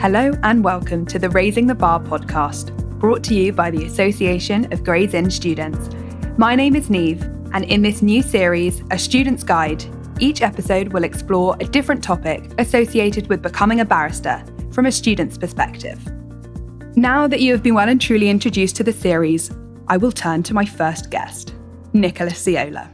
Hello and welcome to the Raising the Bar podcast, brought to you by the Association of Gray's Inn Students. My name is Niamh, and in this new series, A Student's Guide, each episode will explore a different topic associated with becoming a barrister from a student's perspective. Now that you have been well and truly introduced to the series, I will turn to my first guest, Nicholas Zeolla.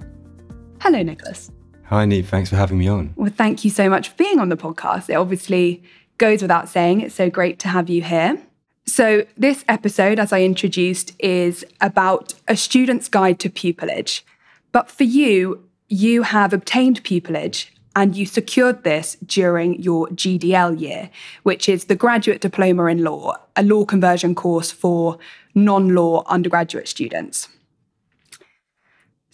Hello, Nicholas. Hi, Niamh. Thanks for having me on. Well, thank you so much for being on the podcast. It obviously goes without saying, it's so great to have you here. So, this episode, as I introduced, is about a student's guide to pupillage. But for you, you have obtained pupillage and you secured this during your GDL year, which is the Graduate Diploma in Law, a law conversion course for non law undergraduate students.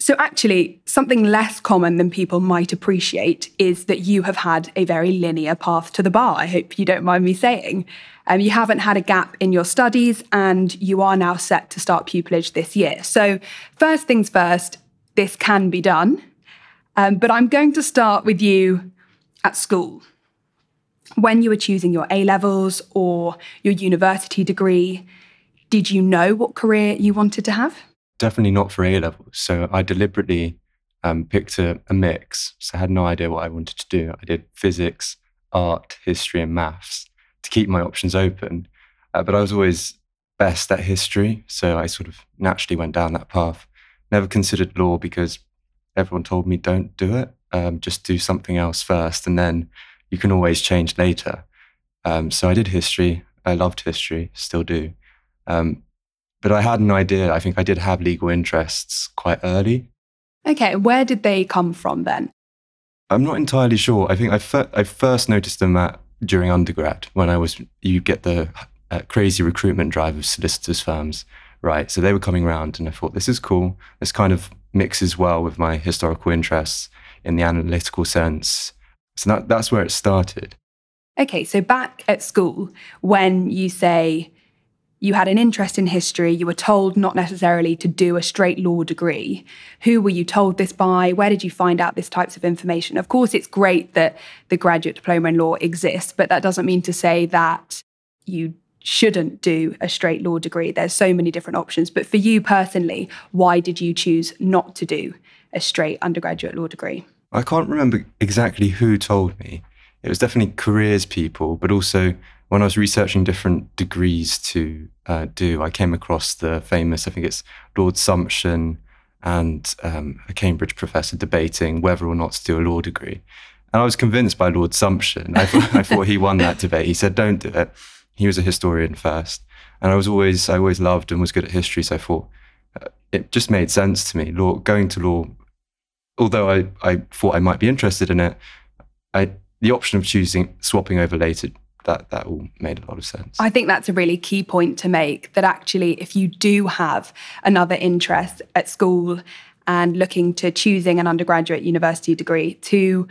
So, actually, something less common than people might appreciate is that you have had a very linear path to the bar. I hope you don't mind me saying. Um, you haven't had a gap in your studies and you are now set to start pupillage this year. So, first things first, this can be done. Um, but I'm going to start with you at school. When you were choosing your A levels or your university degree, did you know what career you wanted to have? Definitely not for A levels. So I deliberately um, picked a, a, mix. So I had no idea what I wanted to do. I did physics, art, history, and maths to keep my options open. Uh, but I was always best at history. So I sort of naturally went down that path. Never considered law because everyone told me don't do it. Um, just do something else first. And then you can always change later. Um, so I did history. I loved history, still do. Um, but I had an idea. I think I did have legal interests quite early. Okay, where did they come from then? I'm not entirely sure. I think I, fir- I first noticed them at, during undergrad when I was, you get the uh, crazy recruitment drive of solicitors' firms, right? So they were coming around and I thought, this is cool. This kind of mixes well with my historical interests in the analytical sense. So that, that's where it started. Okay, so back at school, when you say you had an interest in history, you were told not necessarily to do a straight law degree. Who were you told this by? Where did you find out this types of information? Of course, it's great that the graduate diploma in law exists, but that doesn't mean to say that you shouldn't do a straight law degree. There's so many different options. But for you personally, why did you choose not to do a straight undergraduate law degree? I can't remember exactly who told me. It was definitely careers people, but also when I was researching different degrees to uh, do, I came across the famous, I think it's Lord Sumption and um, a Cambridge professor debating whether or not to do a law degree. And I was convinced by Lord Sumption. I thought, I thought he won that debate. He said, don't do it. He was a historian first. And I was always, I always loved and was good at history. So I thought uh, it just made sense to me. Law, going to law, although I, I thought I might be interested in it, I, the option of choosing swapping over later that that all made a lot of sense. I think that's a really key point to make that actually if you do have another interest at school and looking to choosing an undergraduate university degree to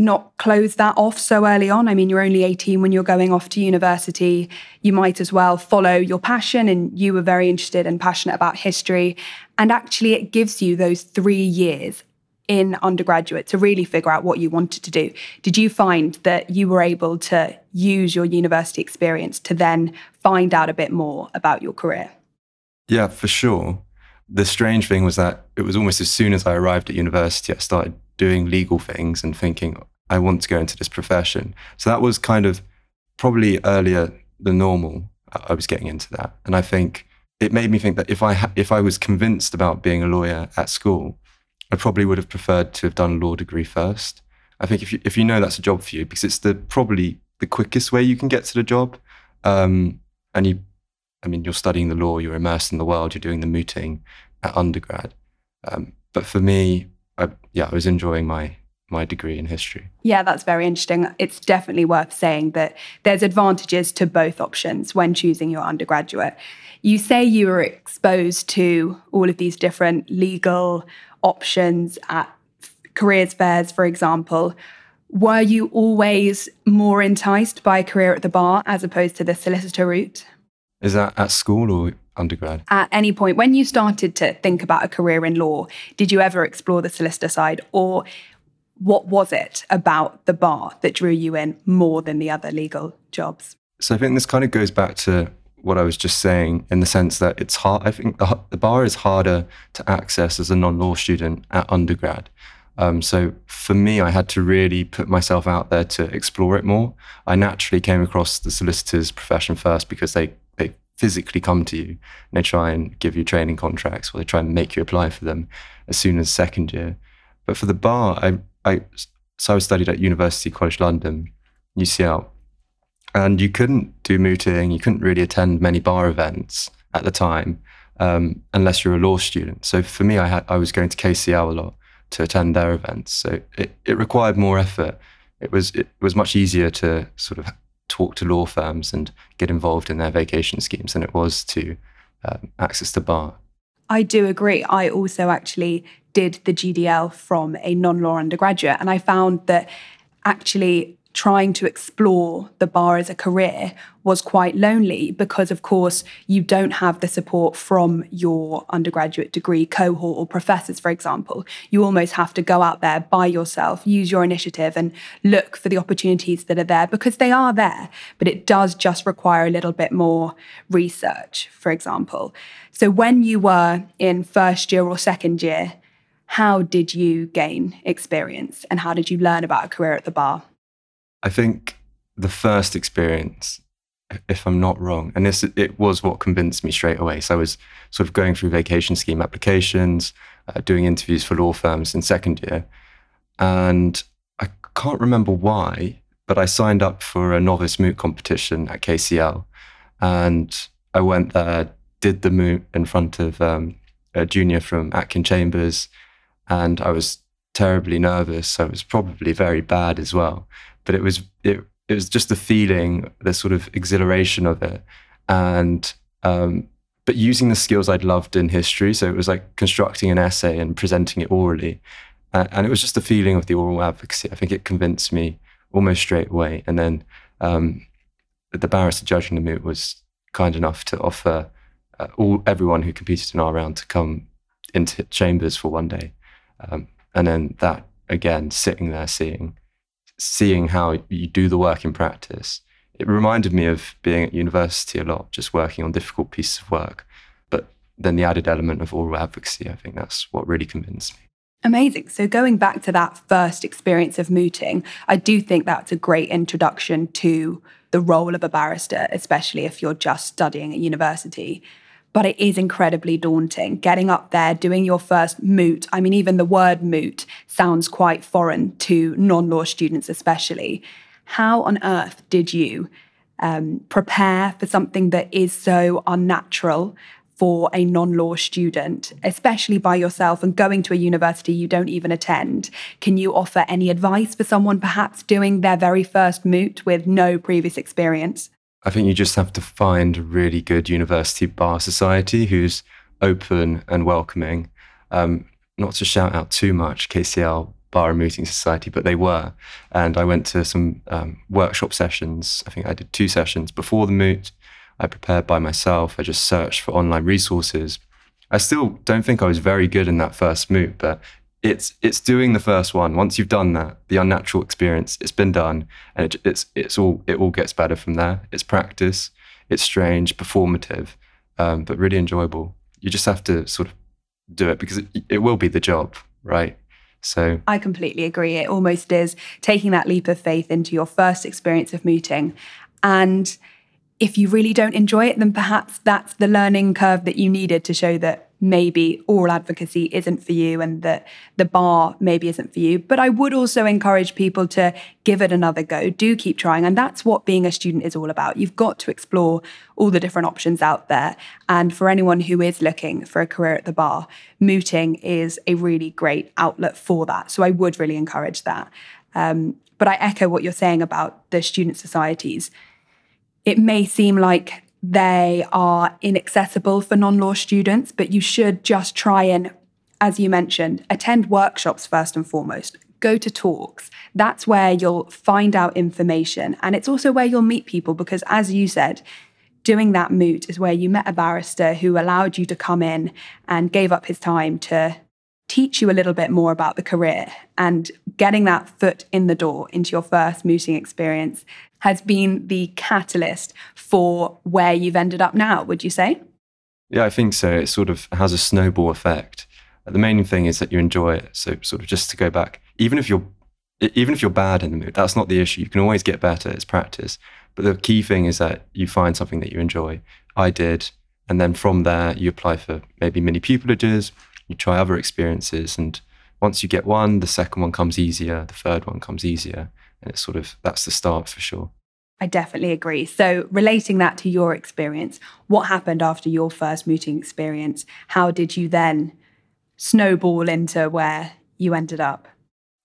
not close that off so early on. I mean, you're only 18 when you're going off to university. You might as well follow your passion, and you were very interested and passionate about history. And actually, it gives you those three years in undergraduate to really figure out what you wanted to do. Did you find that you were able to use your university experience to then find out a bit more about your career? Yeah, for sure. The strange thing was that it was almost as soon as I arrived at university, I started doing legal things and thinking, I want to go into this profession. So that was kind of probably earlier than normal. Uh, I was getting into that. And I think it made me think that if I, ha- if I was convinced about being a lawyer at school, I probably would have preferred to have done a law degree first. I think if you, if you know that's a job for you, because it's the probably the quickest way you can get to the job, um, and you, I mean, you're studying the law, you're immersed in the world, you're doing the mooting at undergrad. Um, but for me, I, yeah, I was enjoying my my degree in history. Yeah, that's very interesting. It's definitely worth saying that there's advantages to both options when choosing your undergraduate. You say you were exposed to all of these different legal options at careers fairs, for example, were you always more enticed by a career at the bar as opposed to the solicitor route? Is that at school or undergrad? At any point, when you started to think about a career in law, did you ever explore the solicitor side or what was it about the bar that drew you in more than the other legal jobs? So I think this kind of goes back to what I was just saying in the sense that it's hard. I think the, the bar is harder to access as a non law student at undergrad. Um, so for me, I had to really put myself out there to explore it more. I naturally came across the solicitor's profession first because they, they physically come to you and they try and give you training contracts or they try and make you apply for them as soon as second year. But for the bar, I, I so I studied at University College London, UCL, and you couldn't do mooting, you couldn't really attend many bar events at the time um, unless you're a law student. So for me, I I was going to KCL a lot to attend their events, so it, it required more effort. It was it was much easier to sort of talk to law firms and get involved in their vacation schemes than it was to um, access the bar. I do agree. I also actually did the GDL from a non law undergraduate, and I found that actually trying to explore the bar as a career was quite lonely because, of course, you don't have the support from your undergraduate degree cohort or professors, for example. You almost have to go out there by yourself, use your initiative, and look for the opportunities that are there because they are there. But it does just require a little bit more research, for example. So, when you were in first year or second year, how did you gain experience and how did you learn about a career at the bar? I think the first experience, if I'm not wrong, and this it was what convinced me straight away. So I was sort of going through vacation scheme applications, uh, doing interviews for law firms in second year, and I can't remember why, but I signed up for a novice moot competition at KCL, and I went there, did the moot in front of um, a junior from Atkin Chambers, and I was terribly nervous. So it was probably very bad as well but it was it it was just the feeling, the sort of exhilaration of it, and um, but using the skills I'd loved in history. So it was like constructing an essay and presenting it orally, uh, and it was just the feeling of the oral advocacy. I think it convinced me almost straight away, and then um, the barrister judging the moot was kind enough to offer uh, all everyone who competed in our round to come into chambers for one day, um, and then that again sitting there seeing seeing how you do the work in practice. It reminded me of being at university a lot, just working on difficult pieces of work. But then the added element of oral advocacy, I think that's what really convinced me. Amazing. So, going back to that first experience of mooting, I do think that's a great introduction to the role of a barrister, especially if you're just studying at university but it is incredibly daunting. Getting up there, doing your first moot. I mean, even the word moot sounds quite foreign to non law students, especially. How on earth did you um, prepare for something that is so unnatural for a non law student, especially by yourself and going to a university you don't even attend? Can you offer any advice for someone perhaps doing their very first moot with no previous experience? I think you just have to find a really good university bar society who's open and welcoming. Um, not to shout out too much, KCL Bar and Mooting Society, but they were. And I went to some um, workshop sessions. I think I did two sessions before the moot. I prepared by myself. I just searched for online resources. I still don't think I was very good in that first moot, but it's it's doing the first one. Once you've done that, the unnatural experience, it's been done, and it, it's it's all it all gets better from there. It's practice. It's strange, performative, um, but really enjoyable. You just have to sort of do it because it, it will be the job, right? So I completely agree. It almost is taking that leap of faith into your first experience of mooting, and if you really don't enjoy it, then perhaps that's the learning curve that you needed to show that maybe oral advocacy isn't for you and that the bar maybe isn't for you. But I would also encourage people to give it another go. Do keep trying. And that's what being a student is all about. You've got to explore all the different options out there. And for anyone who is looking for a career at the bar, mooting is a really great outlet for that. So I would really encourage that. Um, but I echo what you're saying about the student societies. It may seem like they are inaccessible for non law students, but you should just try and, as you mentioned, attend workshops first and foremost. Go to talks. That's where you'll find out information. And it's also where you'll meet people because, as you said, doing that moot is where you met a barrister who allowed you to come in and gave up his time to teach you a little bit more about the career and getting that foot in the door into your first mooting experience has been the catalyst for where you've ended up now, would you say? Yeah, I think so. It sort of has a snowball effect. The main thing is that you enjoy it. So, sort of just to go back, even if you're even if you're bad in the moot, that's not the issue. You can always get better. It's practice. But the key thing is that you find something that you enjoy. I did, and then from there you apply for maybe mini pupilages. You try other experiences, and once you get one, the second one comes easier. The third one comes easier, and it's sort of that's the start for sure. I definitely agree. So, relating that to your experience, what happened after your first mooting experience? How did you then snowball into where you ended up?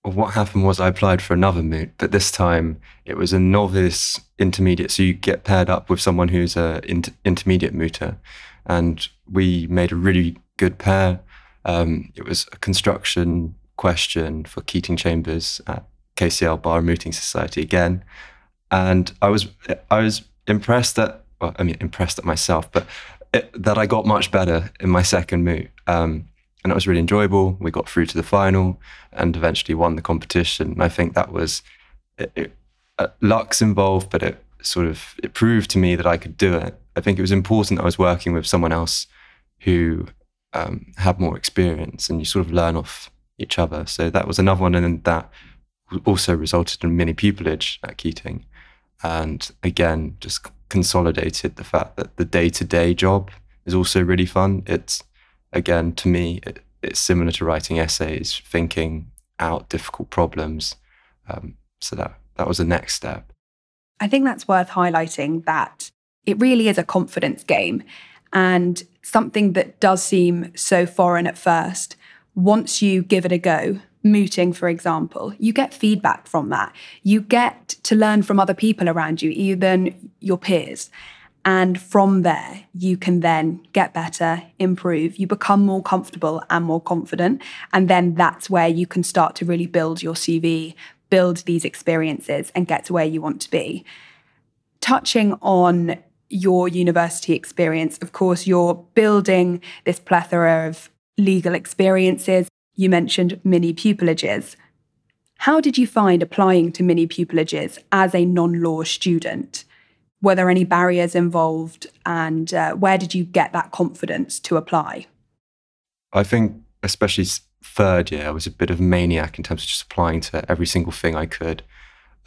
Well, what happened was I applied for another moot, but this time it was a novice intermediate. So, you get paired up with someone who's a inter- intermediate mooter. And we made a really good pair. Um, it was a construction question for Keating Chambers at KCL Bar Mooting Society again and I was I was impressed that well, I mean impressed at myself, but it, that I got much better in my second moot, um, and it was really enjoyable. We got through to the final and eventually won the competition. And I think that was it, it, uh, luck's involved, but it sort of it proved to me that I could do it. I think it was important I was working with someone else who um, had more experience, and you sort of learn off each other. So that was another one, and then that also resulted in mini pupillage at Keating. And again just consolidated the fact that the day-to-day job is also really fun. It's again to me it, it's similar to writing essays thinking out difficult problems. Um, so that that was the next step. I think that's worth highlighting that it really is a confidence game. And something that does seem so foreign at first once you give it a go mooting, for example, you get feedback from that. You get to learn from other people around you, even your peers. And from there, you can then get better, improve. You become more comfortable and more confident. And then that's where you can start to really build your CV, build these experiences, and get to where you want to be. Touching on your university experience, of course, you're building this plethora of legal experiences, you mentioned mini pupilages. How did you find applying to mini pupilages as a non law student? Were there any barriers involved, and uh, where did you get that confidence to apply? I think, especially third year, I was a bit of a maniac in terms of just applying to every single thing I could.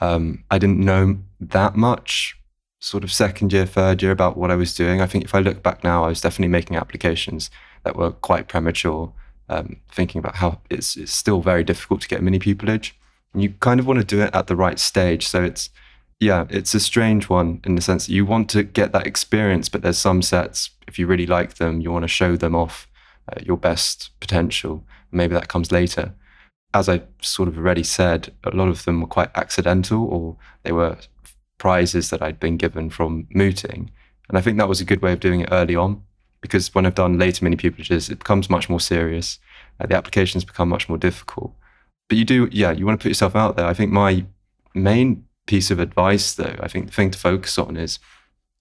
Um, I didn't know that much, sort of second year, third year, about what I was doing. I think if I look back now, I was definitely making applications that were quite premature um, thinking about how it's, it's still very difficult to get mini pupillage. And you kind of want to do it at the right stage. So it's, yeah, it's a strange one in the sense that you want to get that experience, but there's some sets, if you really like them, you want to show them off uh, your best potential. Maybe that comes later. As I sort of already said, a lot of them were quite accidental or they were prizes that I'd been given from mooting. And I think that was a good way of doing it early on because when I've done later mini pupilages, it becomes much more serious. Uh, the applications become much more difficult. But you do, yeah, you want to put yourself out there. I think my main piece of advice, though, I think the thing to focus on is,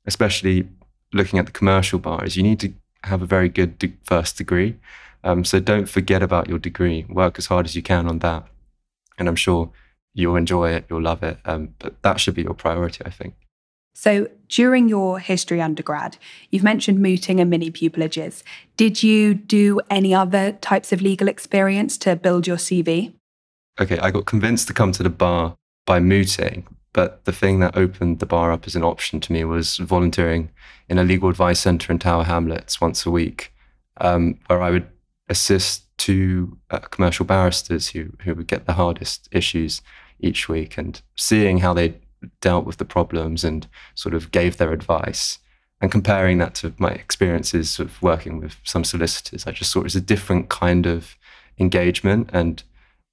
especially looking at the commercial bar, is you need to have a very good de- first degree. Um, so don't forget about your degree. Work as hard as you can on that. And I'm sure you'll enjoy it, you'll love it. Um, but that should be your priority, I think. So, during your history undergrad, you've mentioned mooting and mini pupilages. Did you do any other types of legal experience to build your CV? Okay, I got convinced to come to the bar by mooting, but the thing that opened the bar up as an option to me was volunteering in a legal advice centre in Tower Hamlets once a week, um, where I would assist two uh, commercial barristers who, who would get the hardest issues each week and seeing how they dealt with the problems and sort of gave their advice. And comparing that to my experiences of working with some solicitors, I just saw it as a different kind of engagement. And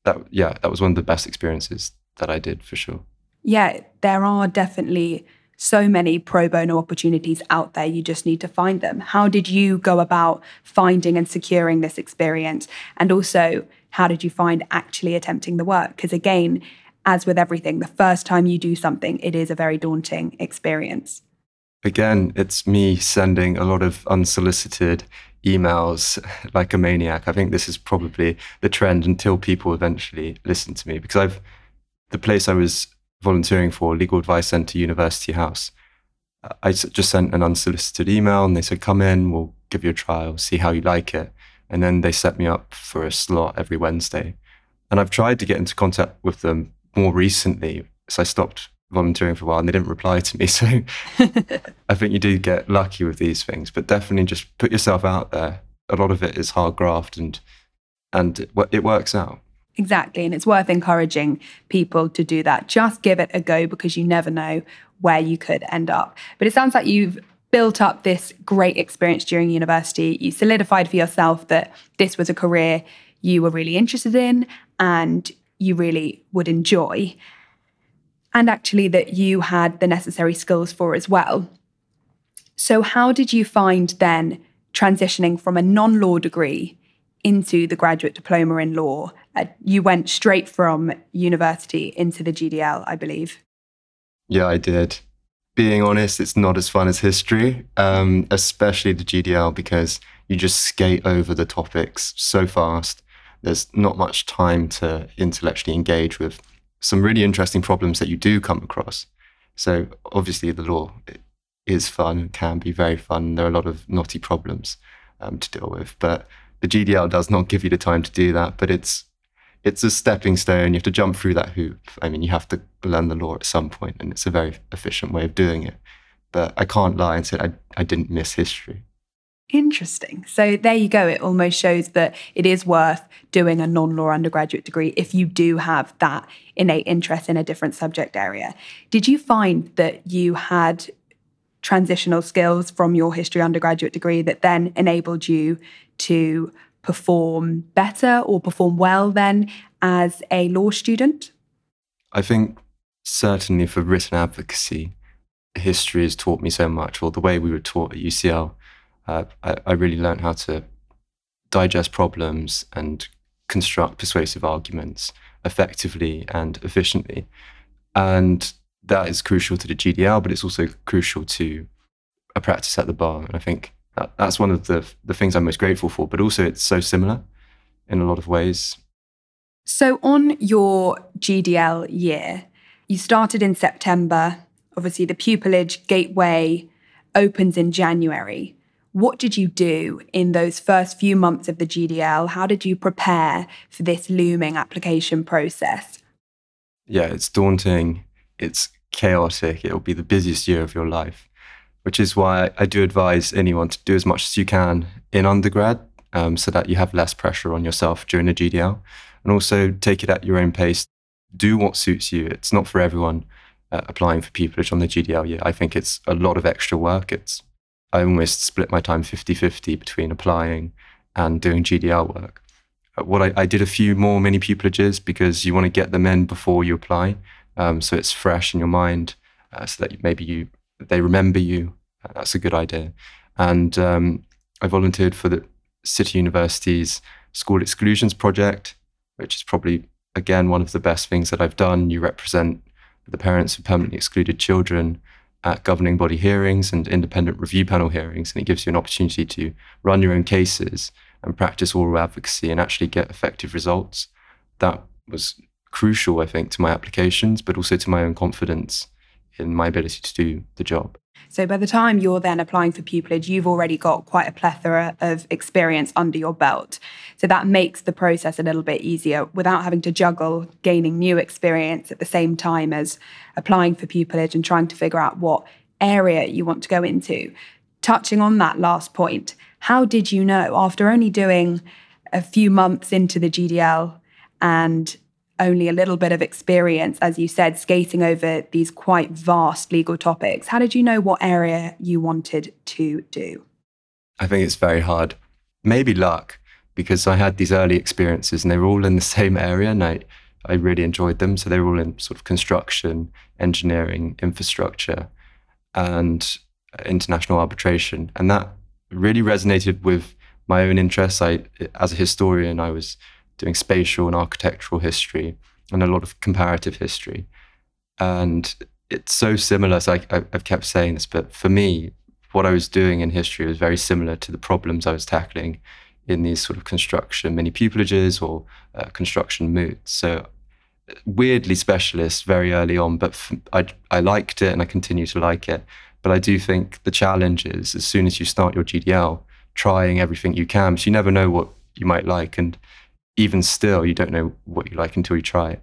that, yeah, that was one of the best experiences that I did for sure. Yeah, there are definitely so many pro bono opportunities out there. You just need to find them. How did you go about finding and securing this experience? And also, how did you find actually attempting the work? Because again, as with everything, the first time you do something, it is a very daunting experience. Again, it's me sending a lot of unsolicited emails like a maniac. I think this is probably the trend until people eventually listen to me because I've the place I was volunteering for, Legal Advice Centre University House. I just sent an unsolicited email and they said, come in, we'll give you a trial, see how you like it. And then they set me up for a slot every Wednesday. And I've tried to get into contact with them more recently. So I stopped volunteering for a while and they didn't reply to me. So I think you do get lucky with these things, but definitely just put yourself out there. A lot of it is hard graft and and it, it works out. Exactly. And it's worth encouraging people to do that. Just give it a go because you never know where you could end up. But it sounds like you've built up this great experience during university. You solidified for yourself that this was a career you were really interested in and you really would enjoy and actually that you had the necessary skills for as well. So, how did you find then transitioning from a non law degree into the graduate diploma in law? Uh, you went straight from university into the GDL, I believe. Yeah, I did. Being honest, it's not as fun as history, um, especially the GDL, because you just skate over the topics so fast. There's not much time to intellectually engage with some really interesting problems that you do come across. So obviously, the law is fun can be very fun. There are a lot of knotty problems um, to deal with, but the GDL does not give you the time to do that. But it's it's a stepping stone. You have to jump through that hoop. I mean, you have to learn the law at some point, and it's a very efficient way of doing it. But I can't lie and say I, I didn't miss history. Interesting. So there you go. It almost shows that it is worth doing a non law undergraduate degree if you do have that innate interest in a different subject area. Did you find that you had transitional skills from your history undergraduate degree that then enabled you to perform better or perform well then as a law student? I think certainly for written advocacy, history has taught me so much, or the way we were taught at UCL uh, I, I really learned how to digest problems and construct persuasive arguments effectively and efficiently. And that is crucial to the GDL, but it's also crucial to a practice at the bar. And I think that, that's one of the, the things I'm most grateful for, but also it's so similar in a lot of ways. So, on your GDL year, you started in September. Obviously, the pupillage gateway opens in January. What did you do in those first few months of the GDL? How did you prepare for this looming application process? Yeah, it's daunting. It's chaotic. It'll be the busiest year of your life, which is why I do advise anyone to do as much as you can in undergrad um, so that you have less pressure on yourself during the GDL. And also take it at your own pace. Do what suits you. It's not for everyone uh, applying for pupillage on the GDL year. I think it's a lot of extra work. It's I almost split my time 50 50 between applying and doing GDL work. Uh, what I, I, did a few more mini pupillages because you want to get them in before you apply, um, so it's fresh in your mind, uh, so that maybe you they remember you. Uh, that's a good idea. And um, I volunteered for the City University's School Exclusions Project, which is probably again one of the best things that I've done. You represent the parents of permanently excluded children at governing body hearings and independent review panel hearings, and it gives you an opportunity to run your own cases and practice oral advocacy and actually get effective results. That was crucial, I think, to my applications, but also to my own confidence in my ability to do the job. So by the time you're then applying for pupillage, you've already got quite a plethora of experience under your belt. So that makes the process a little bit easier without having to juggle gaining new experience at the same time as applying for pupillage and trying to figure out what area you want to go into. Touching on that last point, how did you know after only doing a few months into the GDL and only a little bit of experience, as you said, skating over these quite vast legal topics. How did you know what area you wanted to do? I think it's very hard. Maybe luck, because I had these early experiences and they were all in the same area and I, I really enjoyed them. So they were all in sort of construction, engineering, infrastructure, and uh, international arbitration. And that really resonated with my own interests. I, as a historian, I was doing spatial and architectural history and a lot of comparative history. And it's so similar. So I, have kept saying this, but for me, what I was doing in history was very similar to the problems I was tackling in these sort of construction mini pupilages or uh, construction moots. So weirdly specialist very early on, but f- I, I liked it and I continue to like it. But I do think the challenge is as soon as you start your GDL, trying everything you can, because you never know what you might like. And even still, you don't know what you like until you try it.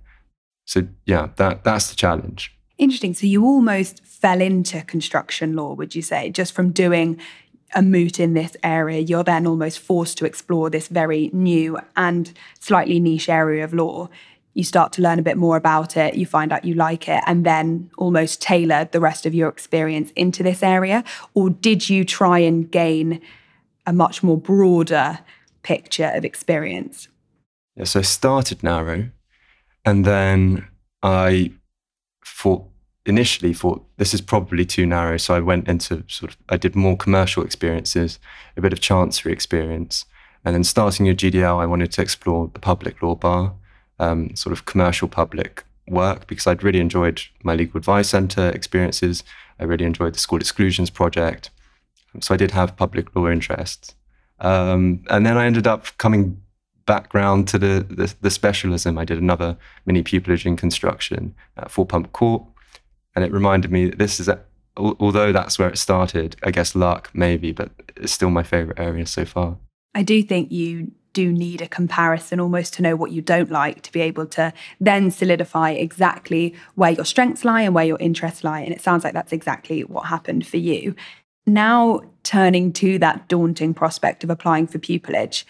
So yeah, that that's the challenge. Interesting. So you almost fell into construction law, would you say, just from doing a moot in this area, you're then almost forced to explore this very new and slightly niche area of law. You start to learn a bit more about it, you find out you like it, and then almost tailor the rest of your experience into this area? Or did you try and gain a much more broader picture of experience? Yeah, so I started narrow and then I thought initially thought this is probably too narrow. So I went into sort of, I did more commercial experiences, a bit of chancery experience. And then starting your GDL, I wanted to explore the public law bar, um, sort of commercial public work, because I'd really enjoyed my legal advice center experiences. I really enjoyed the school exclusions project. So I did have public law interests. Um, and then I ended up coming background to the, the, the specialism. I did another mini pupillage in construction uh, at Four Pump Court, and it reminded me that this is, a, although that's where it started, I guess luck maybe, but it's still my favorite area so far. I do think you do need a comparison almost to know what you don't like to be able to then solidify exactly where your strengths lie and where your interests lie. And it sounds like that's exactly what happened for you. Now, turning to that daunting prospect of applying for pupillage,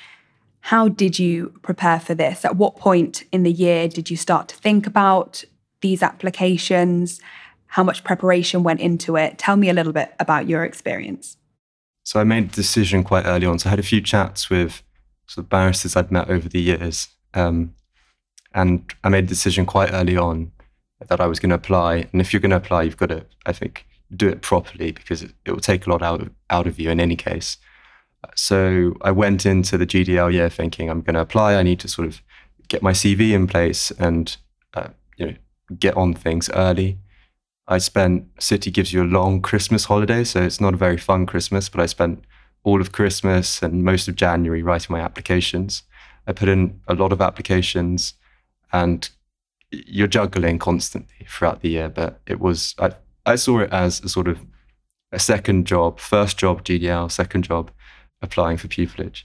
how did you prepare for this? At what point in the year did you start to think about these applications? how much preparation went into it. Tell me a little bit about your experience. So I made a decision quite early on. So I had a few chats with sort of barristers I'd met over the years. Um, and I made a decision quite early on that I was going to apply. And if you're going to apply, you've got to, I think, do it properly because it, it will take a lot out of, out of you in any case. So I went into the GDL year thinking I'm going to apply. I need to sort of get my CV in place and uh, you know get on things early. I spent City gives you a long Christmas holiday, so it's not a very fun Christmas, but I spent all of Christmas and most of January writing my applications. I put in a lot of applications and you're juggling constantly throughout the year, but it was I, I saw it as a sort of a second job, first job GDL, second job applying for pupillage.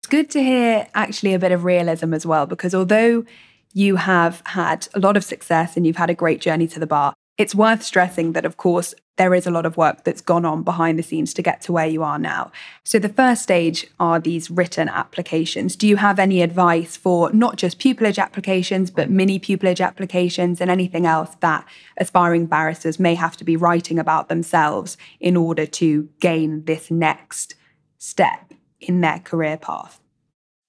It's good to hear actually a bit of realism as well, because although you have had a lot of success and you've had a great journey to the bar, it's worth stressing that, of course, there is a lot of work that's gone on behind the scenes to get to where you are now. So, the first stage are these written applications. Do you have any advice for not just pupillage applications, but mini pupillage applications and anything else that aspiring barristers may have to be writing about themselves in order to gain this next step in their career path?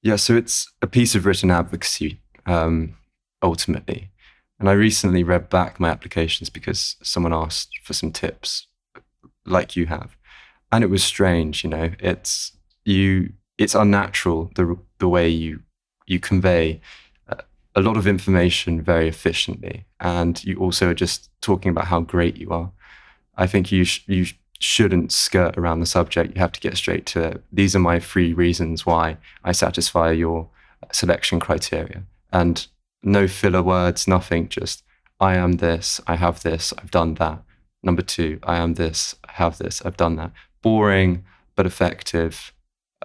Yeah, so it's a piece of written advocacy um, ultimately. And I recently read back my applications because someone asked for some tips, like you have, and it was strange. You know, it's you. It's unnatural the the way you you convey uh, a lot of information very efficiently, and you also are just talking about how great you are. I think you sh- you shouldn't skirt around the subject. You have to get straight to it. These are my three reasons why I satisfy your selection criteria, and no filler words, nothing, just I am this, I have this, I've done that. Number two, I am this, I have this, I've done that. Boring but effective.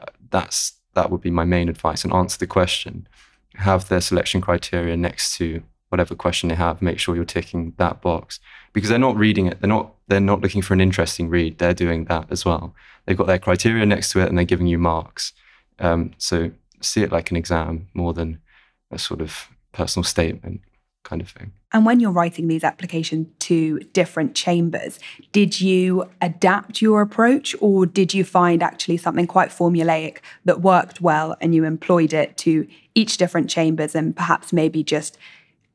Uh, that's that would be my main advice. And answer the question. Have their selection criteria next to whatever question they have. Make sure you're ticking that box because they're not reading it. They're not. They're not looking for an interesting read. They're doing that as well. They've got their criteria next to it, and they're giving you marks. Um, so see it like an exam more than a sort of personal statement kind of thing. And when you're writing these applications to different chambers, did you adapt your approach or did you find actually something quite formulaic that worked well and you employed it to each different chambers and perhaps maybe just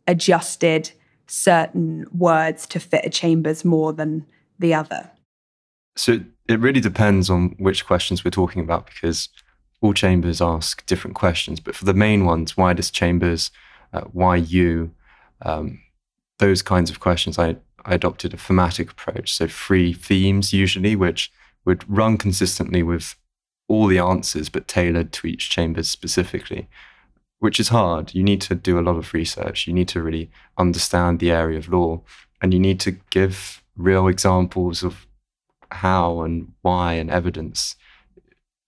adjusted certain words to fit a chambers more than the other? So it really depends on which questions we're talking about because all chambers ask different questions. But for the main ones, why does chambers uh, why you, um, those kinds of questions. I, I adopted a thematic approach, so three themes usually, which would run consistently with all the answers, but tailored to each chamber specifically, which is hard. You need to do a lot of research. You need to really understand the area of law, and you need to give real examples of how and why and evidence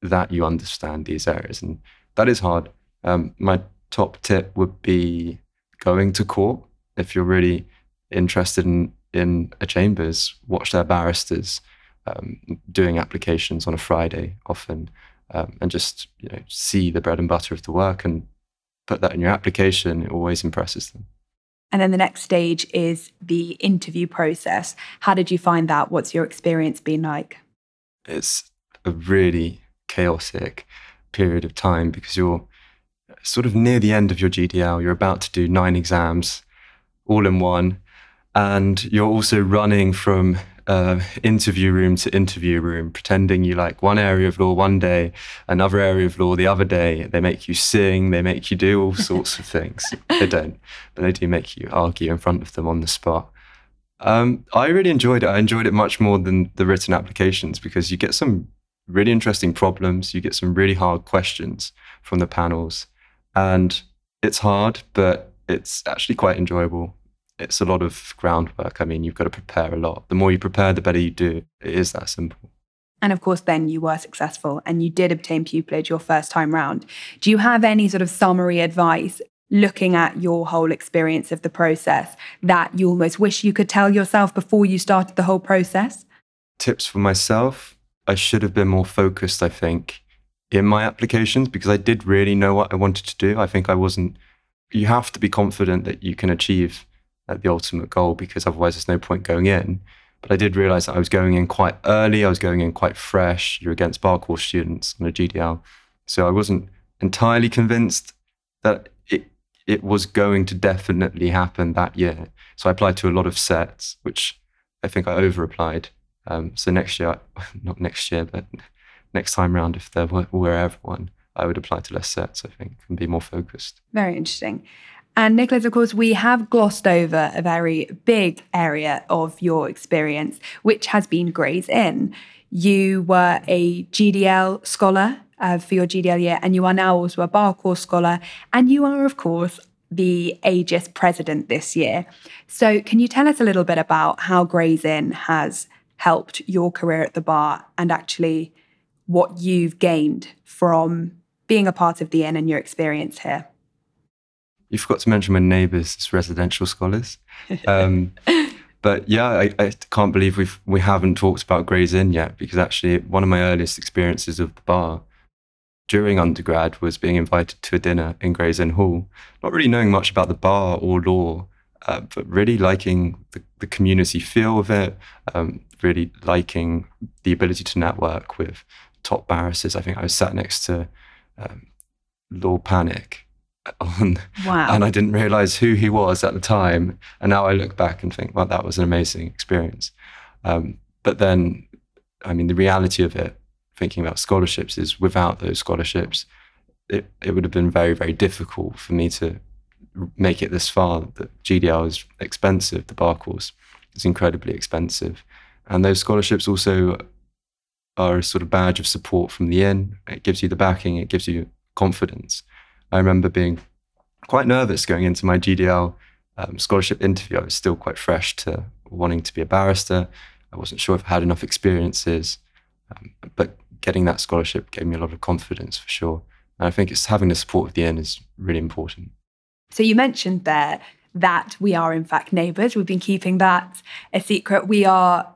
that you understand these areas. And that is hard. Um, my top tip would be going to court if you're really interested in in a chambers, watch their barristers um, doing applications on a Friday often, um, and just you know see the bread and butter of the work and put that in your application. It always impresses them. And then the next stage is the interview process. How did you find that? What's your experience been like? It's a really chaotic period of time because you're sort of near the end of your GDL. You're about to do nine exams all in one. And you're also running from uh, interview room to interview room, pretending you like one area of law one day, another area of law the other day. They make you sing, they make you do all sorts of things. They don't, but they do make you argue in front of them on the spot. Um, I really enjoyed it. I enjoyed it much more than the written applications because you get some really interesting problems, you get some really hard questions from the panels, and it's hard, but it's actually quite enjoyable it's a lot of groundwork. I mean, you've got to prepare a lot. The more you prepare, the better you do. It is that simple. And of course, then you were successful and you did obtain pupillage your first time round. Do you have any sort of summary advice looking at your whole experience of the process that you almost wish you could tell yourself before you started the whole process? Tips for myself I should have been more focused, I think, in my applications because I did really know what I wanted to do. I think I wasn't, you have to be confident that you can achieve at the ultimate goal because otherwise there's no point going in. But I did realize that I was going in quite early. I was going in quite fresh. You're against bar course students on a GDL. So I wasn't entirely convinced that it, it was going to definitely happen that year. So I applied to a lot of sets, which I think I over applied. Um, so next year, not next year, but next time round, if there were, were I would apply to less sets, I think, and be more focused. Very interesting. And Nicholas, of course, we have glossed over a very big area of your experience, which has been Gray's Inn. You were a GDL scholar uh, for your GDL year, and you are now also a bar course scholar, and you are, of course, the AGIS president this year. So, can you tell us a little bit about how Gray's Inn has helped your career at the bar and actually what you've gained from being a part of the inn and your experience here? You forgot to mention my neighbours as residential scholars. Um, but yeah, I, I, can't believe we've we haven't talked about Gray's Inn yet because actually one of my earliest experiences of the bar during undergrad was being invited to a dinner in Gray's Inn Hall, not really knowing much about the bar or law, uh, but really liking the, the, community feel of it, um, really liking the ability to network with top barristers. I think I was sat next to um, Lord Pannick, on. Wow. And I didn't realize who he was at the time. And now I look back and think, well, that was an amazing experience. Um, but then, I mean, the reality of it, thinking about scholarships, is without those scholarships, it, it would have been very, very difficult for me to make it this far. The GDL is expensive, the bar course is incredibly expensive. And those scholarships also are a sort of badge of support from the inn. It gives you the backing, it gives you confidence. I remember being quite nervous going into my GDL um, scholarship interview. I was still quite fresh to wanting to be a barrister. I wasn't sure if I had enough experiences, um, but getting that scholarship gave me a lot of confidence for sure. And I think it's having the support of the inn is really important. So you mentioned there that we are in fact neighbours. We've been keeping that a secret. We are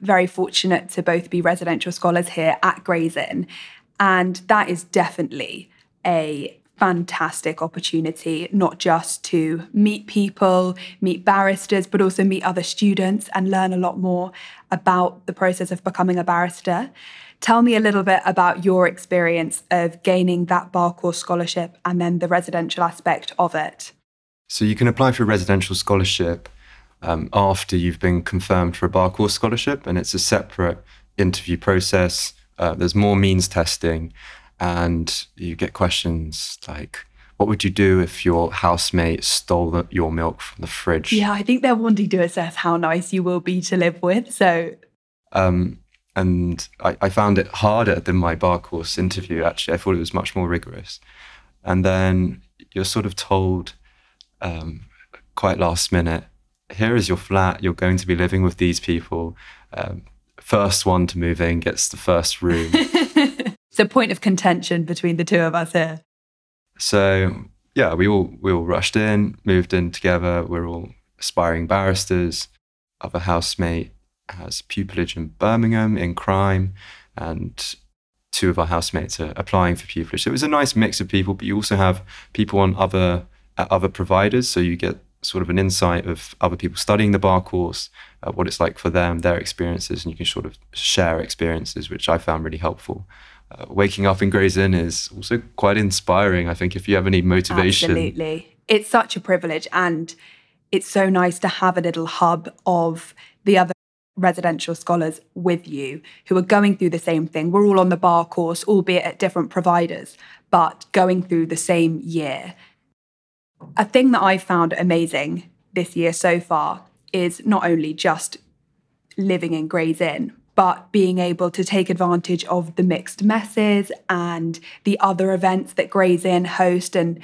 very fortunate to both be residential scholars here at Gray's Inn, and that is definitely a fantastic opportunity, not just to meet people, meet barristers, but also meet other students and learn a lot more about the process of becoming a barrister. Tell me a little bit about your experience of gaining that bar course scholarship and then the residential aspect of it. So, you can apply for a residential scholarship um, after you've been confirmed for a bar course scholarship, and it's a separate interview process. Uh, there's more means testing, and you get questions like, what would you do if your housemate stole the, your milk from the fridge? Yeah, I think they're wanting to assess how nice you will be to live with. So, um, and I, I, found it harder than my bar course interview. Actually, I thought it was much more rigorous. And then you're sort of told um, quite last minute, here is your flat. You're going to be living with these people. Um, first one to move in gets the first room. it's a point of contention between the two of us here. So yeah, we all we all rushed in, moved in together. We're all aspiring barristers. Other housemate has pupillage in Birmingham in crime, and two of our housemates are applying for pupillage. So it was a nice mix of people, but you also have people on other other providers, so you get sort of an insight of other people studying the bar course, uh, what it's like for them, their experiences, and you can sort of share experiences, which I found really helpful. Uh, waking up in Gray's Inn is also quite inspiring. I think if you have any motivation, absolutely, it's such a privilege, and it's so nice to have a little hub of the other residential scholars with you who are going through the same thing. We're all on the bar course, albeit at different providers, but going through the same year. A thing that I found amazing this year so far is not only just living in Gray's Inn, but being able to take advantage of the mixed messes and the other events that Gray's Inn host. And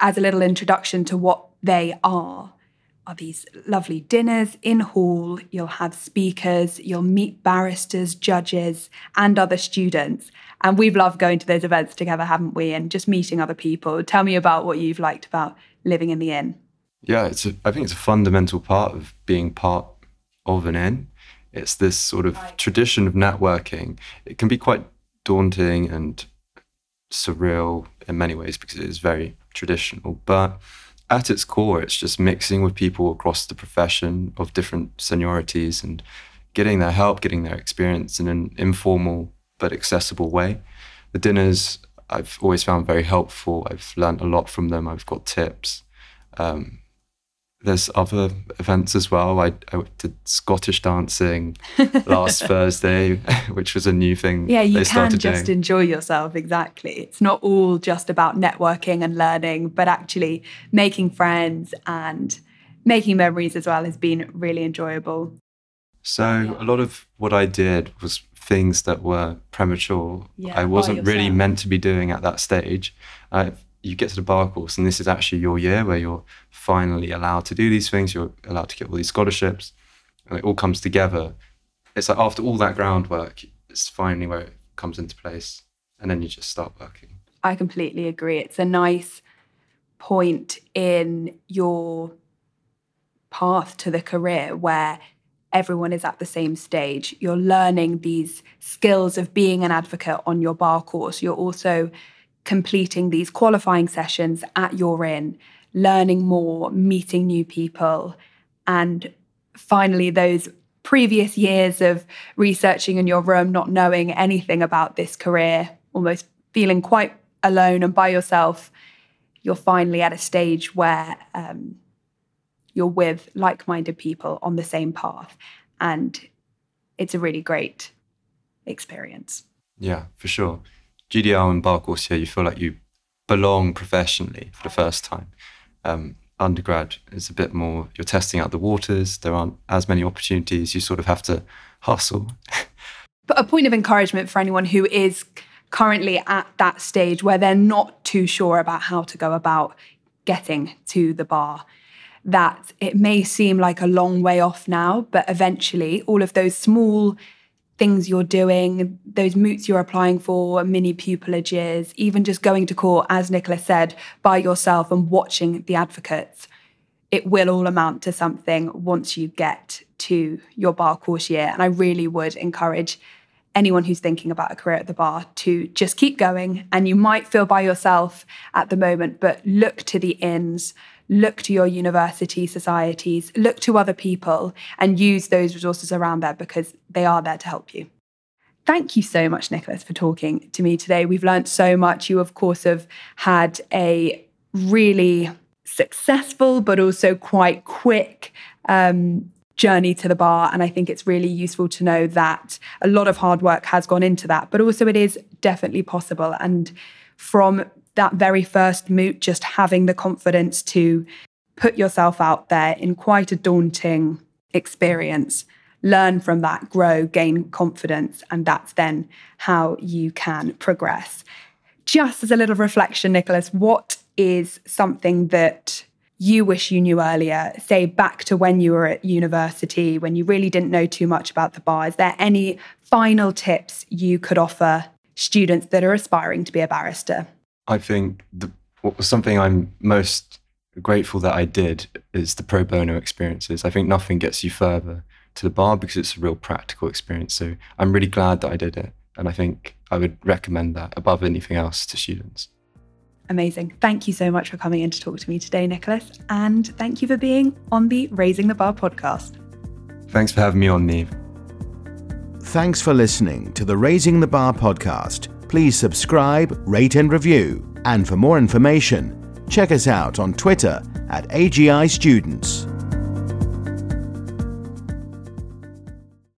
as a little introduction to what they are, are these lovely dinners in hall. You'll have speakers, you'll meet barristers, judges, and other students. And we've loved going to those events together, haven't we? And just meeting other people. Tell me about what you've liked about living in the inn. Yeah, it's a, I think it's a fundamental part of being part of an inn. It's this sort of tradition of networking. It can be quite daunting and surreal in many ways because it is very traditional, but at its core, it's just mixing with people across the profession of different seniorities and getting their help, getting their experience in an informal but accessible way. The dinners I've always found very helpful. I've learned a lot from them. I've got tips. Um, there's other events as well. I, I did Scottish dancing last Thursday, which was a new thing. Yeah, you can just doing. enjoy yourself. Exactly. It's not all just about networking and learning, but actually making friends and making memories as well has been really enjoyable. So a lot of what I did was things that were premature. Yeah, I wasn't really meant to be doing at that stage. I've you get to the bar course and this is actually your year where you're finally allowed to do these things you're allowed to get all these scholarships and it all comes together. It's like after all that groundwork it's finally where it comes into place and then you just start working. I completely agree. It's a nice point in your path to the career where everyone is at the same stage. You're learning these skills of being an advocate on your bar course. You're also completing these qualifying sessions at your inn, learning more, meeting new people, and finally, those previous years of researching in your room, not knowing anything about this career, almost feeling quite alone and by yourself, you're finally at a stage where um, you're with like minded people on the same path. And it's a really great experience. Yeah, for sure. GDL and bar course here, you feel like you belong professionally for the first time. Um, undergrad is a bit more, you're testing out the waters. There aren't as many opportunities. You sort of have to hustle. but a point of encouragement for anyone who is currently at that stage where they're not too sure about how to go about getting to the bar that it may seem like a long way off now, but eventually all of those small things you're doing, those moots you're applying for, mini pupillages, even just going to court, as Nicholas said, by yourself and watching the advocates, it will all amount to something once you get to your bar course year. And I really would encourage anyone who's thinking about a career at the bar to just keep going. And you might feel by yourself at the moment, but look to the inns, look to your university societies, look to other people, and use those resources around there because they are there to help you. Thank you so much, Nicholas, for talking to me today. We've learned so much. You, of course, have had a really successful but also quite quick um, journey to the bar. And I think it's really useful to know that a lot of hard work has gone into that, but also it is definitely possible. And from that very first moot, just having the confidence to put yourself out there in quite a daunting experience, learn from that, grow, gain confidence, and that's then how you can progress. Just as a little reflection, Nicholas, what is something that you wish you knew earlier, say back to when you were at university, when you really didn't know too much about the bar? Is there any final tips you could offer students that are aspiring to be a barrister? I think the, something I'm most grateful that I did is the pro bono experiences. I think nothing gets you further to the bar because it's a real practical experience. So I'm really glad that I did it. And I think I would recommend that above anything else to students. Amazing. Thank you so much for coming in to talk to me today, Nicholas. And thank you for being on the Raising the Bar podcast. Thanks for having me on, Niamh. Thanks for listening to the Raising the Bar podcast. Please subscribe, rate, and review. And for more information, check us out on Twitter at AGI Students.